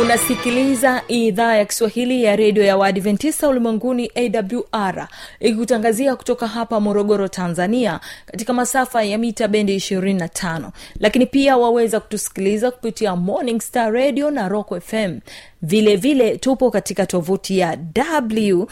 unasikiliza idhaa ya kiswahili ya redio ya waadventista ulimwenguni awr ikikutangazia kutoka hapa morogoro tanzania katika masafa ya mita bendi 25 lakini pia waweza kutusikiliza kupitia morning star radio na rock fm vile vile tupo katika tovuti ya w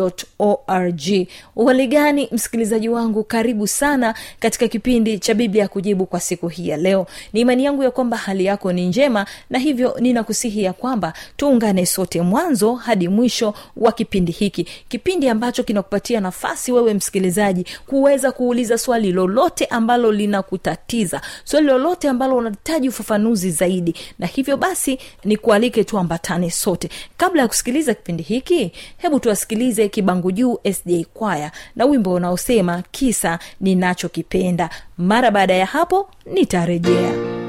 www.awr.org uhaligani msikilizaji wangu karibu sana katika kipindi cha biblia kujibu kwa siku hii ya leo. Ni imani yangu ya kwamba hali yako ni njema na hivyo ninakusihi ya kwamba tuungane sote mwanzo hadi mwisho wa kipindi hiki. Kipindi ambacho kinakupatia nafasi wewe msikilizaji kuweza kuuliza swali lolote ambalo linakutatiza swali lolote ambalo unahitaji ufafanuzi zaidi. Na hivyo basi nikualike tuambatane sote. Kabla ya kusikiliza kipindi hiki hebu tuwasikilize kibangu juu sda kwaya na wimbo unaosema kisa ninachokipenda. Mara baada ya hapo nitarejea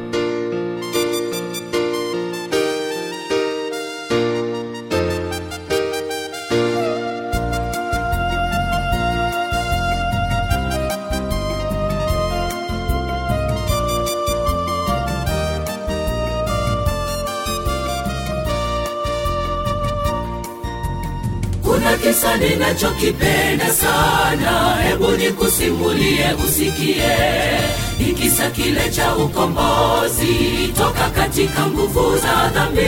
ninachokipenda sana. Hebu nikusimulie usikie. Ni kile cha ukombozi toka katika nguvu za dhambi.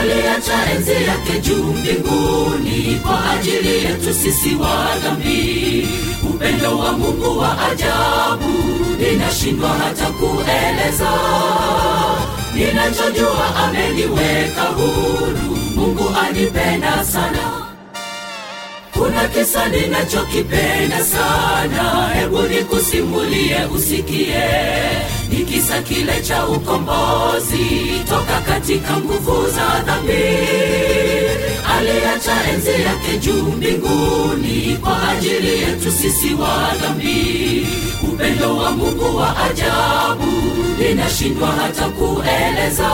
Aliacha enzi yake juu mbinguni kwa ajili yetu sisi wa dhambi. Upendo wa mungu wa ajabu ninashindwa hata kueleza. Ninachojua ameniweka huru mungu anipenda sana kuna kisa ninachokipenda sana. Hebu nikusimulie usikie. Ni kisa kile cha ukombozi. Toka katika nguvu za dhambi. Aliacha enzi yake juu mbinguni. Kwa ajili yetu sisi wa dhambi. Upendo wa mungu wa ajabu. Ninashindwa hata kueleza.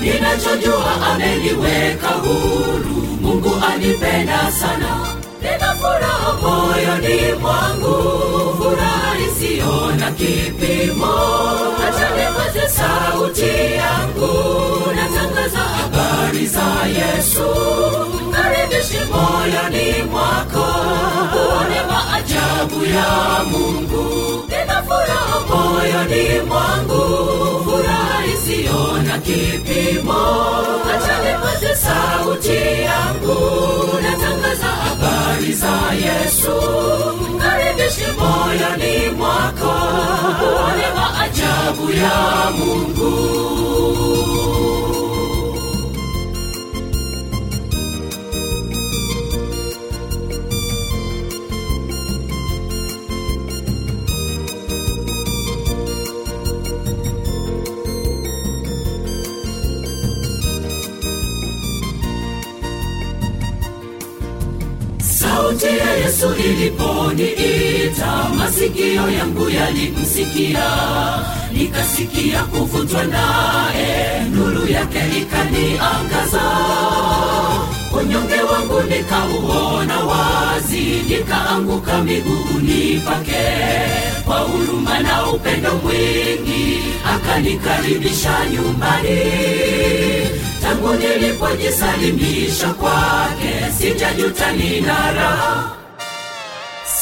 Ninachojua ameniweka huru mungu anipenda sana. Nina furaha moyoni mwangu. Furaha isiyo na kipimo. Hata nipaze sauti yangu. Natangaza habari za yesu. Karibishi moyoni mwako. Uone maajabu ya mungu. Nina furaha moyoni mwangu furaha isiyo na kipimo hata nipaze sauti yangu. Natangaza habari za yesu. Karibishi moyoni mwako uone maajabu ya mungu yesu iliponiita masikio yangu yalimsikia. Nikasikia kuvutwa naye nuru yake ikaniangaza. Unyonge wangu nikauona wazi nikaanguka miguuni pake. Kwa huruma na upendo mwingi akanikaribisha nyumbani. Tangu nilipojisalimisha kwake sijajuta nina raha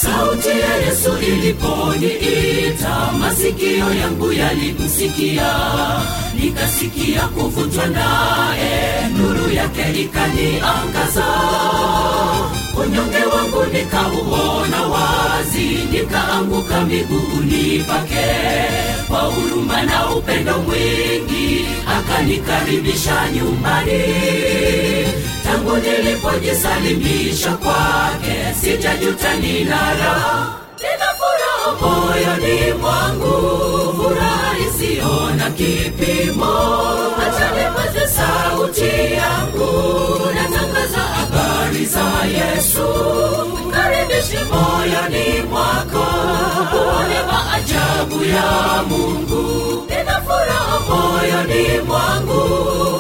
sauti ya yesu iliponiita masikio yangu yalimsikia nikasikia kuvutwa naye nuru yake ikaniangaza. Unyonge wangu nikauona wazi nikaanguka miguuni pake. Kwa huruma na upendo mwingi akanikaribisha nyumbani tangu nilipojisalimisha kwake sijajuta ninara nina furaha moyoni mwangu furaha isiyo na kipimo. Acha nipaze sauti yangu natangaza habari za yesu. Karibishi moyoni mwako uone maajabu ya mungu. nina moyoni mwangu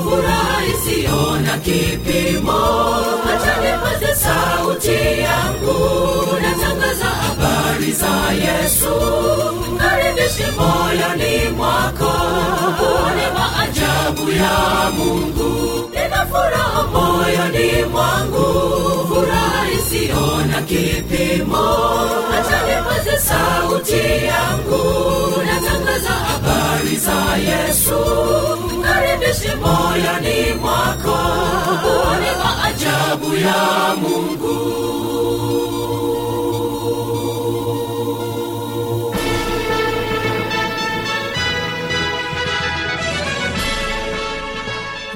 furaha isiyo na kipimo. Acha nipaze sauti yangu natangaza habari za yesu. Karibishi moyoni mwako. Uone maajabu ya mungu. Nina moyoni mwangu. Furaha isiyo na kipimo. Acha sauti yangu. Natangaza habari za yesu. Karibishi moyoni mwako. Uone maajabu ya mungu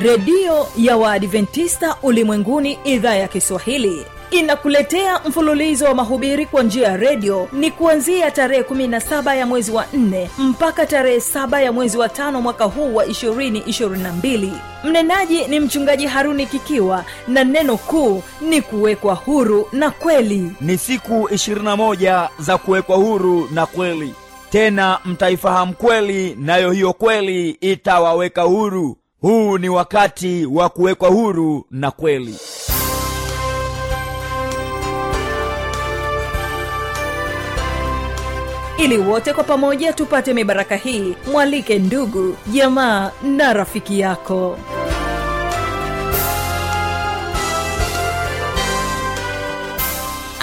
redio ya waadventista ulimwenguni idhaa ya kiswahili. Inakuletea mfululizo wa mahubiri kwa njia ya redio. Ni kuanzia tarehe 17 ya mwezi wa 4 mpaka tarehe 7 ya mwezi wa tano mwaka huu wa 222 mnenaji ni mchungaji haruni kikiwa na neno kuu ni kuwekwa huru na kweli. Ni siku 21 za kuwekwa huru na kweli. Tena mtaifahamu kweli nayo hiyo kweli itawaweka huru huu ni wakati wa kuwekwa huru na kweli. Ili wote kwa pamoja tupate mibaraka hii mwalike ndugu jamaa na rafiki yako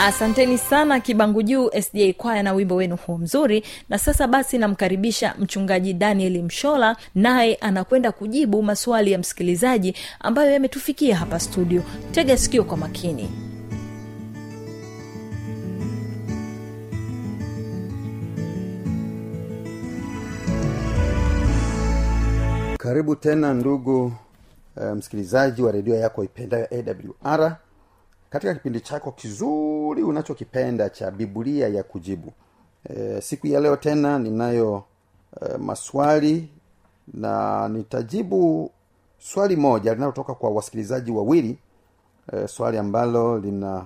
asanteni sana kibangu juu sda kwaya na wimbo wenu huu mzuri. Na sasa basi namkaribisha mchungaji daniel mshola naye anakwenda kujibu maswali ya msikilizaji ambayo yametufikia hapa studio. Tega sikio kwa makini. Karibu tena ndugu uh, msikilizaji wa redio yako ipendayo awr katika kipindi chako kizuri unachokipenda cha biblia ya kujibu. E, siku ya leo tena ninayo e, maswali na nitajibu swali moja linalotoka kwa wasikilizaji wawili e, swali ambalo lina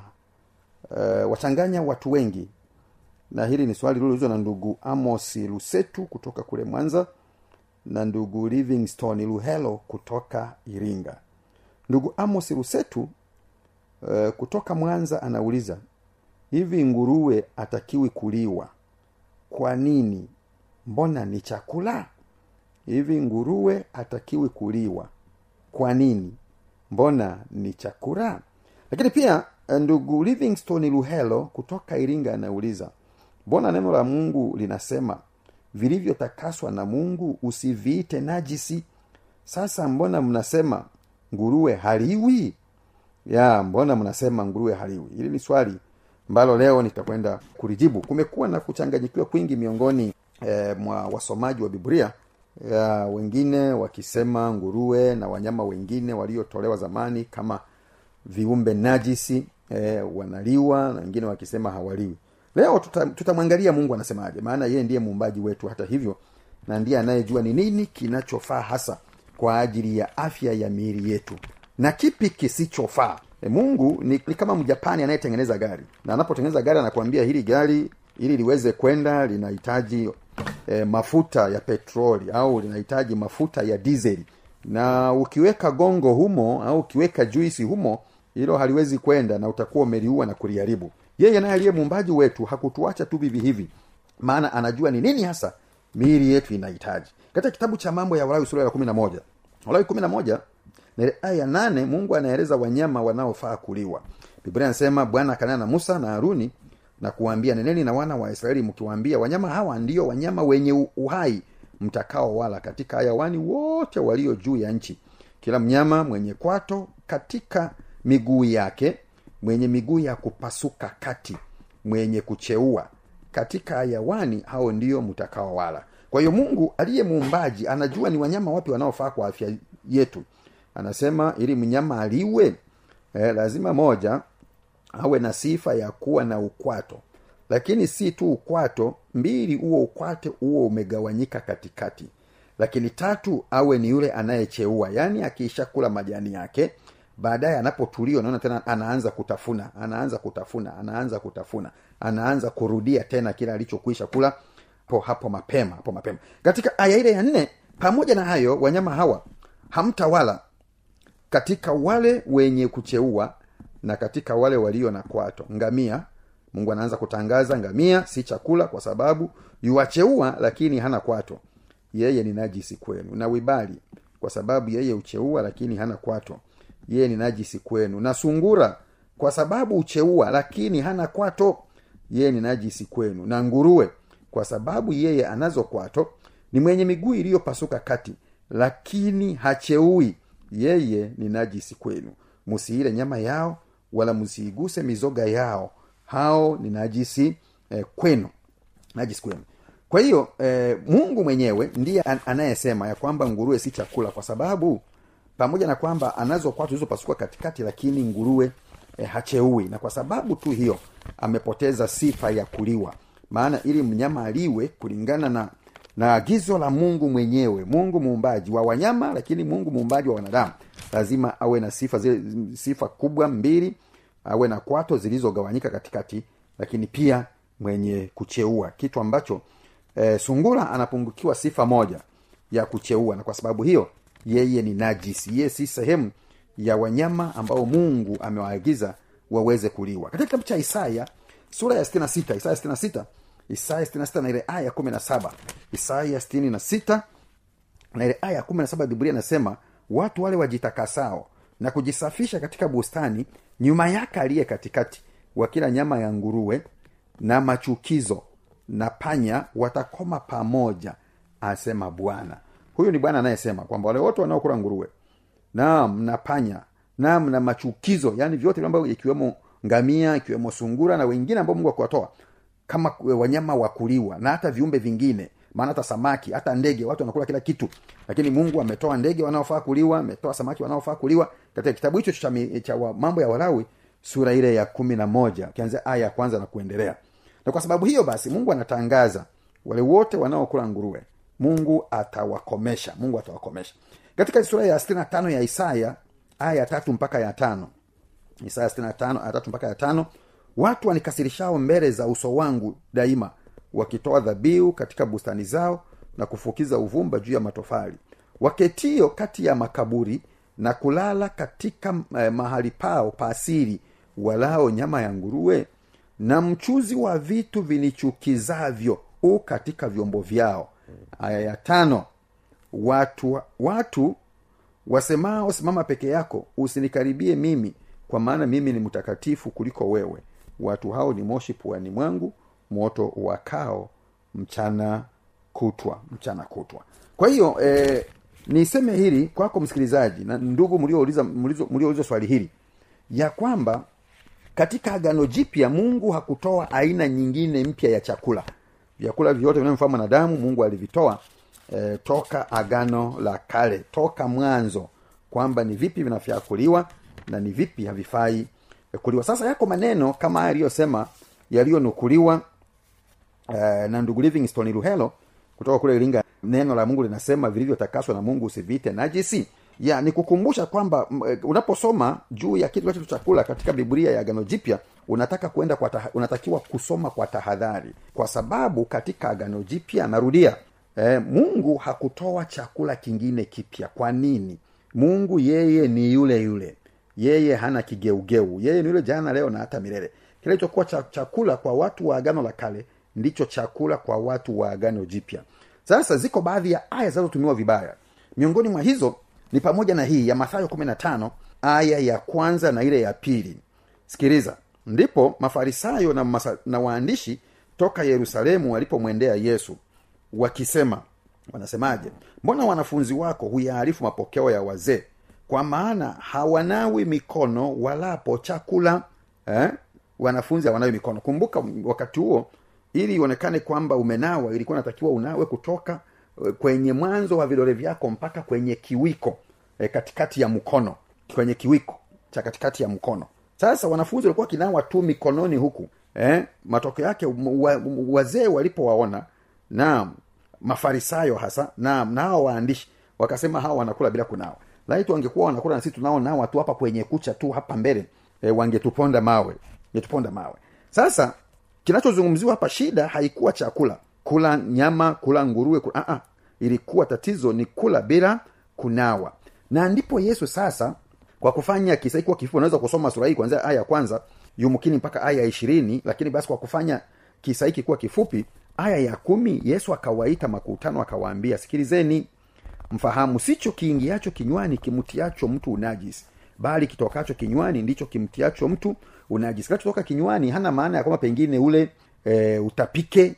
e, wachanganya watu wengi. Na hili ni swali lililoulizwa na ndugu amos lusetu kutoka kule mwanza na ndugu livingstone luhelo kutoka iringa. Ndugu amos lusetu uh, kutoka mwanza anauliza hivi nguruwe atakiwi kuliwa? Kwa nini? Mbona ni chakula? Hivi nguruwe atakiwi kuliwa? Kwa nini? Mbona ni chakula? Lakini pia ndugu livingstone luhelo kutoka iringa anauliza mbona neno la mungu linasema vilivyotakaswa na mungu usiviite najisi sasa mbona mnasema nguruwe haliwi ya mbona mnasema nguruwe haliwi? Hili ni swali ambalo leo nitakwenda kulijibu. Kumekuwa na kuchanganyikiwa kwingi miongoni e, mwa wasomaji wa biblia ya wengine wakisema nguruwe na wanyama wengine waliotolewa zamani kama viumbe najisi e, wanaliwa na wengine wakisema hawaliwi. Leo tutamwangalia tuta mungu anasemaje maana yeye ndiye muumbaji wetu. Hata hivyo na ndiye anayejua ni nini kinachofaa hasa kwa ajili ya afya ya miili yetu na kipi kisichofaa? E, mungu ni, ni kama mjapani anayetengeneza gari. Na anapotengeneza gari anakuambia hili gari ili liweze kwenda linahitaji e, mafuta ya petroli au linahitaji mafuta ya dizeli na ukiweka gongo humo au ukiweka juisi humo hilo haliwezi kwenda na utakuwa umeliua na kuliharibu. Yeye naye aliye muumbaji wetu hakutuacha tu vivi hivi. Maana anajua ni nini hasa miili yetu inahitaji. Katika kitabu cha mambo ya walawi sura ya kumi na moja. Walawi kumi na moja na aya nane mungu anaeleza wanyama wanaofaa kuliwa. Biblia anasema bwana akanena na musa na haruni na kuwaambia neneni na wana wa israeli mkiwaambia wanyama hawa ndio wanyama wenye uhai mtakao wala katika hayawani wote walio juu ya nchi. Kila mnyama mwenye kwato katika miguu yake mwenye miguu ya kupasuka kati mwenye kucheua katika hayawani hao ndio mtakaowala kwa hiyo mungu aliye muumbaji anajua ni wanyama wapi wanaofaa kwa afya yetu anasema ili mnyama aliwe eh, lazima moja awe na sifa ya kuwa na ukwato. Lakini si tu ukwato mbili huo ukwato huo umegawanyika katikati. Lakini tatu awe ni yule anayecheua. Yaani akiisha kula majani yake baadaye anapotulia unaona tena anaanza kutafuna anaanza kutafuna anaanza kutafuna anaanza kurudia tena kile alichokwisha kula po hapo mapema hapo mapema. Katika aya ile ya nne pamoja na hayo wanyama hawa hamtawala katika wale wenye kucheua na katika wale walio na kwato. Ngamia mungu anaanza kutangaza ngamia si chakula kwa sababu yuwacheua lakini hana kwato. Yeye ni najisi kwenu. Na wibali kwa sababu yeye ucheua lakini hana kwato. Yeye ni najisi kwenu. Na sungura kwa sababu ucheua lakini hana kwato. Yeye ni najisi kwenu. Na nguruwe kwa sababu yeye anazo kwato ni mwenye miguu iliyopasuka kati lakini hacheui yeye ni najisi kwenu. Msiile nyama yao wala msiiguse mizoga yao. Hao ni najisi eh, kwenu. Najisi kwenu. Kwa hiyo eh, mungu mwenyewe ndiye an- anayesema ya kwamba nguruwe si chakula kwa sababu pamoja na kwamba anazo kwatu zilizopasuka katikati lakini nguruwe eh, hacheui. Na kwa sababu tu hiyo amepoteza sifa ya kuliwa. Maana ili mnyama aliwe kulingana na na agizo la mungu mwenyewe. Mungu muumbaji wa wanyama lakini mungu muumbaji wa wanadamu. Lazima awe na sifa zile sifa kubwa mbili. Awe na kwato zilizogawanyika katikati lakini pia mwenye kucheua. Kitu ambacho e, sungura anapungukiwa sifa moja ya kucheua na kwa sababu hiyo yeye ni najisi. Yeye si sehemu ya wanyama ambao mungu amewaagiza waweze kuliwa. Katika kitabu cha isaya sura ya 66 isaya 66 isaya 66 na ile aya 17 isaya 66 na ile aya kumi na saba biblia inasema watu wale wajitakasao na kujisafisha katika bustani nyuma yake aliye katikati wakila nyama ya nguruwe na machukizo na panya watakoma pamoja asema bwana. Huyu ni bwana anayesema kwamba wale wote wanaokula nguruwe naam na panya naam na machukizo yaani vyote ambavyo ikiwemo ngamia ikiwemo sungura na wengine ambao mungu akuwatoa kama wanyama wa kuliwa na hata viumbe vingine maana hata samaki hata ndege watu wanakula kila kitu. Lakini mungu ametoa ndege wanaofaa kuliwa ametoa samaki wanaofaa kuliwa. Katika kitabu hicho cha, cha wa, mambo ya walawi sura ile ya kumi na moja ukianzia aya ya kwanza na kuendelea. Na kwa sababu hiyo basi mungu anatangaza wale wote wanaokula nguruwe mungu atawakomesha mungu atawakomesha. Katika sura ya sitini tano ya isaya aya ya tatu mpaka ya tano isaya 65 aya tatu mpaka ya tano watu wanikasirishao mbele za uso wangu daima wakitoa dhabihu katika bustani zao na kufukiza uvumba juu ya matofali. Waketio kati ya makaburi na kulala katika eh, mahali pao paasiri walao nyama ya nguruwe. Na mchuzi wa vitu vinichukizavyo u katika vyombo vyao. Aya ya tano. Watu watu wasemao simama peke yako usinikaribie mimi kwa maana mimi ni mtakatifu kuliko wewe watu hao ni moshi puani mwangu moto wakao mchana kutwa mchana kutwa. Kwa hiyo e, niseme hili kwako msikilizaji na ndugu mliouliza swali hili ya kwamba katika agano jipya mungu hakutoa aina nyingine mpya ya chakula. Vyakula vyote vinavyofaa mwanadamu mungu alivitoa e, toka agano la kale toka mwanzo kwamba ni vipi vinafaa kuliwa na ni vipi havifai kuliwa sasa yako maneno kama haya aliyosema yaliyonukuliwa eh, na ndugu livingstone luhelo kutoka kule iringa. Neno la mungu linasema vilivyotakaswa na mungu usiviite najisi. Ya ni kwamba eh, unaposoma juu ya kitu cha chakula katika biblia ya agano jipya unataka kwenda kwa taha, unatakiwa kusoma kwa tahadhari. Kwa sababu katika agano jipya narudia e, mungu hakutoa chakula kingine kipya. Kwa nini? Mungu yeye ni yule yule yeye hana kigeugeu. Yeye ni yule jana leo na hata milele. Kilichokuwa cha, chakula kwa watu wa agano la kale ndicho chakula kwa watu wa agano jipya. Sasa ziko baadhi ya aya zinazotumiwa vibaya. Miongoni mwa hizo ni pamoja na hii ya mathayo 15 aya ya kwanza na ile ya pili. Sikiliza. Ndipo mafarisayo na, masa, na waandishi toka yerusalemu walipomwendea yesu wakisema wanasemaje? Mbona wanafunzi wako huyaarifu mapokeo ya wazee kwa maana hawanawi mikono walapo chakula eh? wanafunzi hawanawi mikono kumbuka wakati huo ili ionekane kwamba umenawa ilikuwa natakiwa unawe kutoka eh, kwenye mwanzo wa vidole vyako mpaka kwenye kiwiko eh, katikati ya mkono kwenye kiwiko cha katikati ya mkono sasa wanafunzi walikuwa kinawa tu mikononi huku eh? matokeo yake wa, wazee walipowaona na mafarisayo hasa na nao waandishi wakasema hawa wanakula bila kunawa laiti wangekuwa wanakula na sisi tunaonawa watu hapa kwenye kucha tu hapa mbele e, wangetuponda mawe wangetuponda mawe. Sasa kinachozungumziwa hapa shida haikuwa chakula. Kula nyama kula nguruwe kula, uh-uh. ilikuwa tatizo ni kula bila kunawa. Na ndipo yesu sasa kwa kufanya kisa kuwa kifupi unaweza kusoma sura hii kuanzia aya ya kwanza yumkini mpaka aya ya ishirini lakini basi kwa kufanya kisa hiki kuwa kifupi aya ya kumi yesu akawaita makutano akawaambia sikilizeni mfahamu sicho kiingiacho kinywani kimtiacho mtu unajisi. Bali kitokacho kinywani ndicho kimtiacho mtu unajisi. Kinachotoka kinywani hana maana ya kwamba pengine ule e, utapike.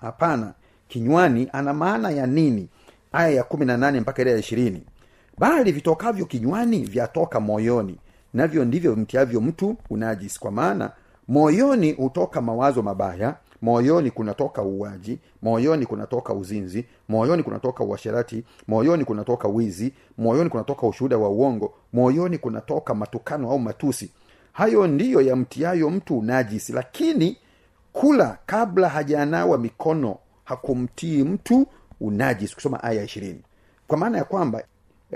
Hapana. Kinywani ana maana ya nini? Aya ya kumi na nane mpaka ile ya ishirini. Bali vitokavyo kinywani vyatoka moyoni. Navyo ndivyo vimtiavyo mtu unajisi. Kwa maana moyoni hutoka mawazo mabaya moyoni kunatoka uwaji moyoni kunatoka uzinzi moyoni kunatoka uasherati moyoni kunatoka wizi moyoni kunatoka ushuhuda wa uongo moyoni kunatoka matukano au matusi. Hayo ndiyo yamtiayo mtu unajisi lakini kula kabla hajanawa mikono hakumtii mtu unajisi kusoma aya ishirini. Kwa maana ya kwamba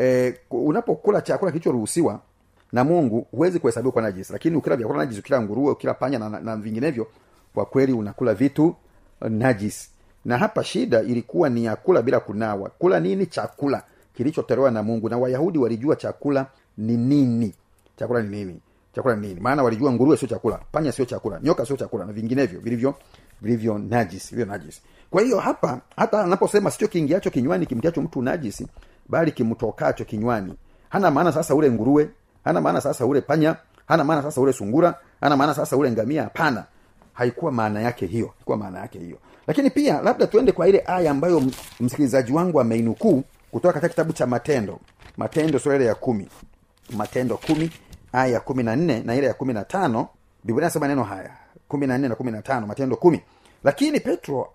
e, unapokula chakula kilichoruhusiwa na mungu huwezi kuhesabiwa kwa najisi lakini ukila vyakula najisi ukila nguruwe ukila panya na, na, na vinginevyo kwa kweli unakula vitu najis. Na hapa shida ilikuwa ni ya kula bila kunawa. Kula nini? Chakula. Kilichotolewa na mungu. Na wayahudi walijua chakula ni nini. Chakula ni nini? Chakula ni nini? Maana walijua nguruwe sio chakula panya sio chakula nyoka sio chakula na vinginevyo vilivyo vilivyo najis vilivyo najis. Kwa hiyo hapa hata anaposema sio kiingiacho kinywani kimtiacho mtu najisi bali kimtokacho kinywani. Hana maana sasa ule nguruwe hana maana sasa ule panya hana maana sasa ule sungura hana maana sasa ule ngamia. Hapana haikuwa maana yake hiyo haikuwa maana yake hiyo. Lakini pia labda tuende kwa ile aya ambayo msikilizaji wangu ameinukuu kutoka katika kitabu cha matendo. Matendo sura ya kumi. Matendo kumi aya ya kumi na nne na ile ya kumi na tano. Biblia nasema neno haya kumi na nne na kumi na tano matendo kumi. Lakini petro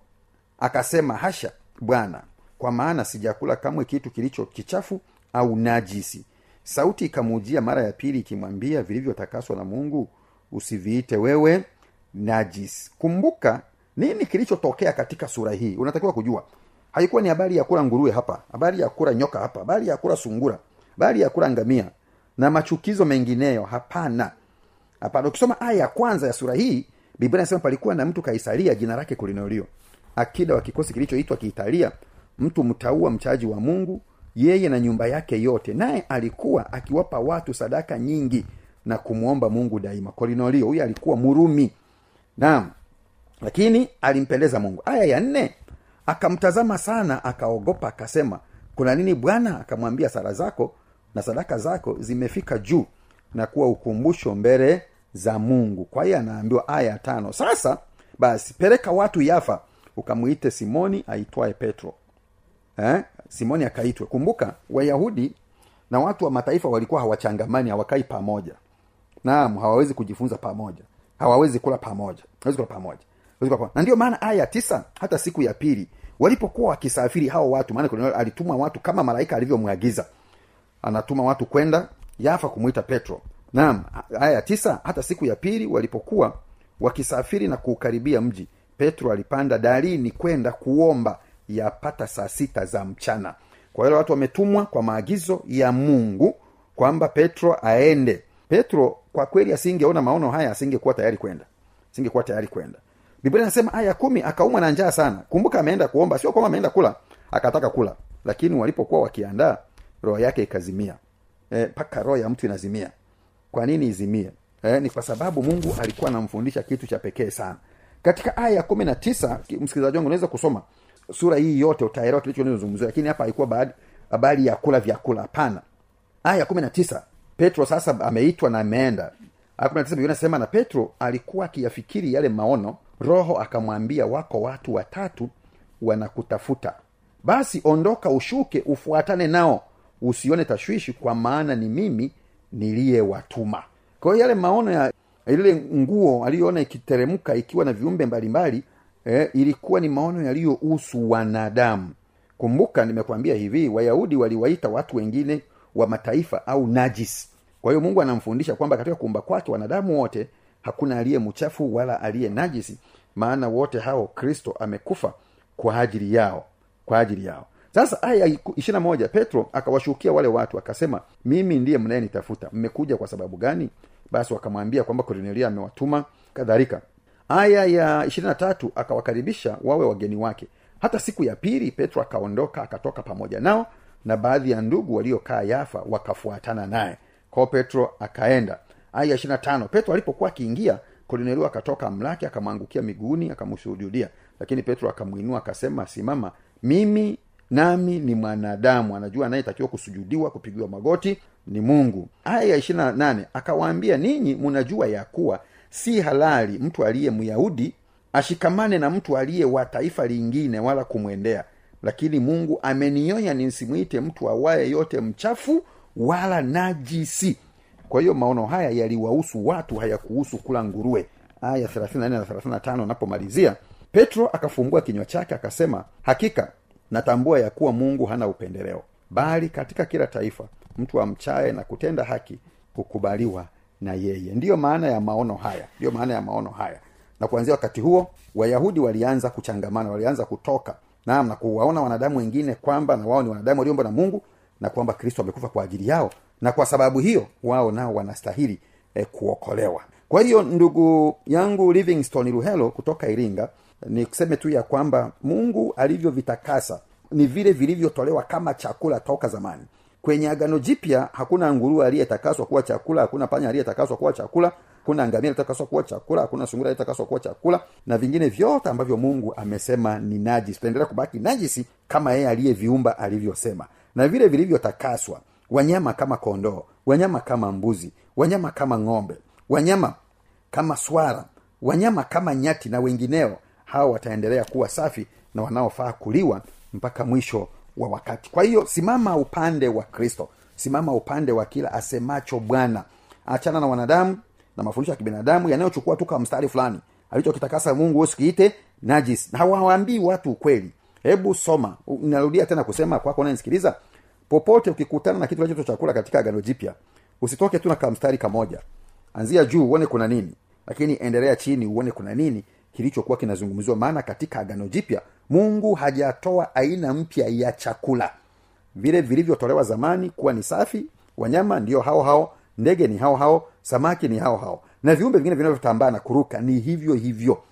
akasema hasha bwana kwa maana sijakula kamwe kitu kilicho kichafu au najisi. Sauti ikamujia mara ya pili ikimwambia vilivyotakaswa na mungu usiviite wewe najis kumbuka nini kilichotokea katika sura hii. Unatakiwa kujua. Haikuwa ni habari ya kula nguruwe hapa habari ya kula nyoka hapa habari ya kula sungura habari ya kula ngamia na machukizo mengineyo. Hapana. Hapana. Ukisoma aya ya kwanza ya sura hii biblia inasema palikuwa na mtu kaisaria jina lake kulinolio akida wa kikosi kilichoitwa kiitalia mtu mtaua mchaji wa mungu yeye na nyumba yake yote. Naye alikuwa akiwapa watu sadaka nyingi na kumwomba mungu daima. Kolinolio huyu alikuwa murumi naam. Lakini alimpendeza mungu. Aya ya nne akamtazama sana akaogopa akasema kuna nini bwana? Akamwambia sara zako na sadaka zako zimefika juu na kuwa ukumbusho mbele za mungu. Kwa hiyo anaambiwa aya ya tano. Sasa basi peleka watu yafa ukamwite simoni aitwaye petro. Eh? simoni akaitwe. Kumbuka wayahudi na watu wa mataifa walikuwa hawachangamani hawakai pamoja. Naam hawawezi kujifunza pamoja hawawezi kula pamoja. Hawezi kula pamoja. Na ndio maana aya tisa hata siku ya pili walipokuwa wakisafiri hao watu maana Kornelio alituma watu kama malaika alivyomwagiza. Anatuma watu kwenda yafa kumwita petro. Naam aya ya tisa hata siku ya pili walipokuwa wakisafiri na kuukaribia mji petro alipanda darini kwenda kuomba yapata saa sita za mchana. Kwa hiyo watu wametumwa kwa maagizo ya mungu kwamba petro aende. Petro kwa kweli asingeona maono haya asingekuwa tayari kwenda. Asingekuwa tayari kwenda. Biblia inasema aya kumi akaumwa na njaa sana. Kumbuka ameenda kuomba sio kwamba ameenda kula akataka kula. Lakini walipokuwa wakiandaa roho yake ikazimia. Mpaka e, roho ya mtu inazimia. Kwa nini izimie? E, ni kwa sababu mungu alikuwa anamfundisha kitu cha pekee sana. Katika aya ya kumi na tisa msikilizaji wangu unaweza kusoma sura hii yote utaelewa kilichozungumziwa lakini hapa haikuwa habari ya kula vyakula. Hapana. Aya ya kumi na tisa petro sasa ameitwa na ameenda. Inasema na petro alikuwa akiyafikiri yale maono roho akamwambia wako watu watatu wanakutafuta. Basi ondoka ushuke ufuatane nao. Usione tashwishi kwa maana ni mimi niliyewatuma. Kwa hiyo yale maono ya ile nguo aliyoona ikiteremka ikiwa na viumbe mbalimbali eh, ilikuwa ni maono yaliyohusu wanadamu. Kumbuka nimekwambia hivi wayahudi waliwaita watu wengine wa mataifa au najis. Kwa hiyo mungu anamfundisha kwamba katika kuumba kwake wanadamu wote hakuna aliye mchafu wala aliye najisi maana wote hao kristo amekufa kwa ajili yao kwa ajili yao. Sasa aya ishirina moja petro akawashukia wale watu akasema mimi ndiye mnayenitafuta mmekuja kwa sababu gani? Basi wakamwambia kwamba kornelia amewatuma kadhalika. Aya ya ishirina tatu akawakaribisha wawe wageni wake. Hata siku ya pili petro akaondoka akatoka pamoja nao na baadhi ya ndugu waliokaa yafa wakafuatana naye. Kwao petro akaenda. Aya ishiri tano petro alipokuwa akiingia kolinelio akatoka mlake akamwangukia miguuni akamshuhudia. Lakini petro akamwinua akasema simama mimi nami ni mwanadamu. Anajua anayetakiwa kusujudiwa kupigiwa magoti ni mungu. Aya ya ishiri na nane akawaambia ninyi munajua ya kuwa si halali mtu aliye myahudi ashikamane na mtu aliye wa taifa lingine wala kumwendea lakini mungu amenionya nisimwite mtu awaye yote mchafu wala najisi. Kwa hiyo maono haya yaliwahusu watu hayakuhusu kula nguruwe. Aya 34 na 35 anapomalizia petro akafumbua kinywa chake akasema hakika natambua ya kuwa mungu hana upendeleo. Bali katika kila taifa mtu amchaye na kutenda haki hukubaliwa na yeye. Ndiyo maana ya maono haya ndiyo maana ya maono haya. Na kuanzia wakati huo wayahudi walianza kuchangamana walianza kutoka naam na kuwaona wanadamu wengine kwamba na wao ni wanadamu waliomba na mungu na kwamba kristo amekufa kwa ajili yao na kwa sababu hiyo wao nao wanastahili eh, kuokolewa. Kwa hiyo ndugu yangu livingstone ruhelo kutoka iringa ni kuseme tu ya kwamba mungu alivyovitakasa ni vile vilivyotolewa kama chakula toka zamani. Kwenye agano jipya hakuna nguruwe aliyetakaswa kuwa chakula hakuna panya aliyetakaswa kuwa chakula hakuna ngamia litakaswa kuwa chakula hakuna sungura litakaswa kuwa chakula. Na vingine vyote ambavyo mungu amesema ni najisi. Tuendelea kubaki najisi kama yeye aliyeviumba alivyosema. Na vile vilivyotakaswa. Wanyama kama kondoo wanyama kama mbuzi wanyama kama ng'ombe wanyama kama swara wanyama kama nyati na wengineo hawa wataendelea kuwa safi na wanaofaa kuliwa mpaka mwisho wa wakati. Kwa hiyo simama upande wa kristo. Simama upande wa kila asemacho bwana. Achana na wanadamu na mafundisho ya kibinadamu yanayochukua tu kama mstari fulani. Alichokitakasa mungu usikiite najis. Na hawaambii watu ukweli. Hebu soma. Narudia tena kusema kwako unanisikiliza popote ukikutana na kitu kinachoitwa chakula katika agano jipya usitoke tu na kamstari kamoja. Anzia juu uone kuna nini. Lakini endelea chini uone kuna nini kilichokuwa kinazungumziwa. Maana katika agano jipya mungu hajatoa aina mpya ya chakula. Vile vilivyotolewa zamani kuwa ni safi wanyama ndio hao hao ndege ni hao hao samaki ni hao hao. Na viumbe vingine vinavyotambaa na kuruka ni hivyo hivyo.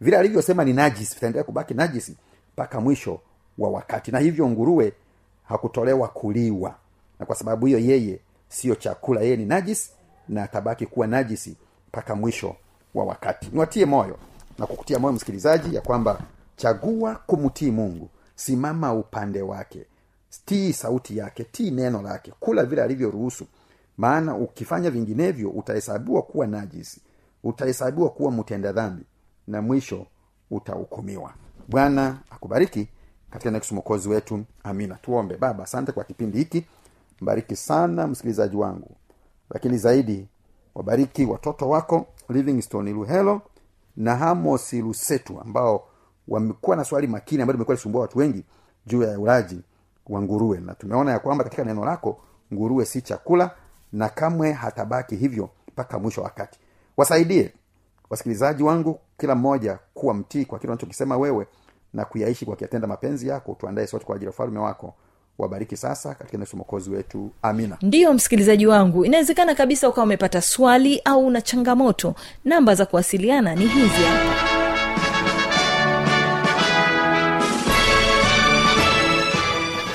Vile alivyosema ni najisi vitaendelea kubaki najisi mpaka mwisho wa wakati. Na hivyo nguruwe hakutolewa kuliwa. Na kwa sababu hiyo yeye siyo chakula yeye ni najisi na atabaki kuwa najisi mpaka mwisho wa wakati. Niwatie moyo na kukutia moyo msikilizaji ya kwamba chagua kumtii mungu. Simama upande wake. Tii sauti yake tii neno lake. Kula vile alivyoruhusu maana ukifanya vinginevyo utahesabiwa kuwa najisi utahesabiwa kuwa mtenda dhambi na mwisho utahukumiwa. Bwana akubariki katika next wetu. Amina. Tuombe. Baba asante kwa kipindi hiki. Mbariki sana msikilizaji wangu. Lakini zaidi wabariki watoto wako livingstone luhelo na hamos lusetu ambao wamekuwa na swali makini ambayo limekuwa lisumbua watu wengi juu ya ulaji wa nguruwe. Na tumeona ya kwamba katika neno lako nguruwe si chakula na kamwe hatabaki hivyo mpaka mwisho wa wakati. Wasaidie wasikilizaji wangu kila mmoja kuwa mtii kwa kile unachokisema wewe na kuyaishi kwa kuyatenda mapenzi yako. Tuandae sote kwa ajili ya ufalme wako. Wabariki sasa katika yesu mokozi wetu. Amina. Ndiyo msikilizaji wangu inawezekana kabisa ukawa umepata swali au una changamoto. Namba za kuwasiliana ni hizi hapa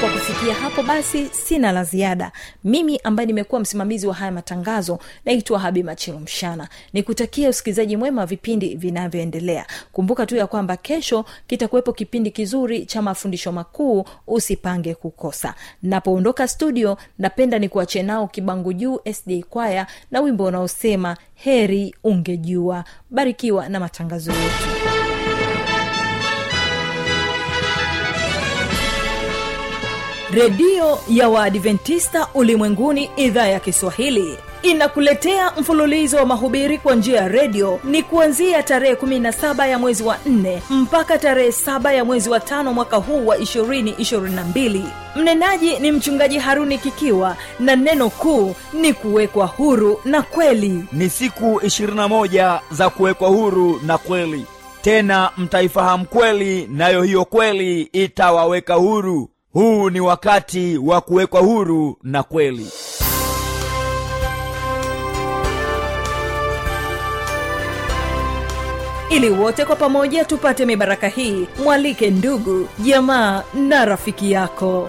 kwa kufikia hapo basi sina la ziada. Mimi ambaye nimekuwa msimamizi wa haya matangazo naitwa habi machilo mshana nikutakia usikilizaji mwema wa vipindi vinavyoendelea. Kumbuka tu ya kwamba kesho kitakuwepo kipindi kizuri cha mafundisho makuu usipange kukosa. Napoondoka studio napenda ni kuachie nao kibangu juu sda kwaya na wimbo unaosema heri ungejua. Barikiwa na matangazo yetu redio ya waadventista ulimwenguni idhaa ya kiswahili. Inakuletea mfululizo wa mahubiri kwa njia ya redio. Ni kuanzia tarehe 17 ya mwezi wa 4 mpaka tarehe 7 ya mwezi wa tano mwaka huu wa 222 mnenaji ni mchungaji haruni kikiwa na neno kuu ni kuwekwa huru na kweli. Ni siku 21 za kuwekwa huru na kweli. Tena mtaifahamu kweli nayo hiyo kweli itawaweka huru huu ni wakati wa kuwekwa huru na kweli. Ili wote kwa pamoja tupate mibaraka hii mwalike ndugu jamaa na rafiki yako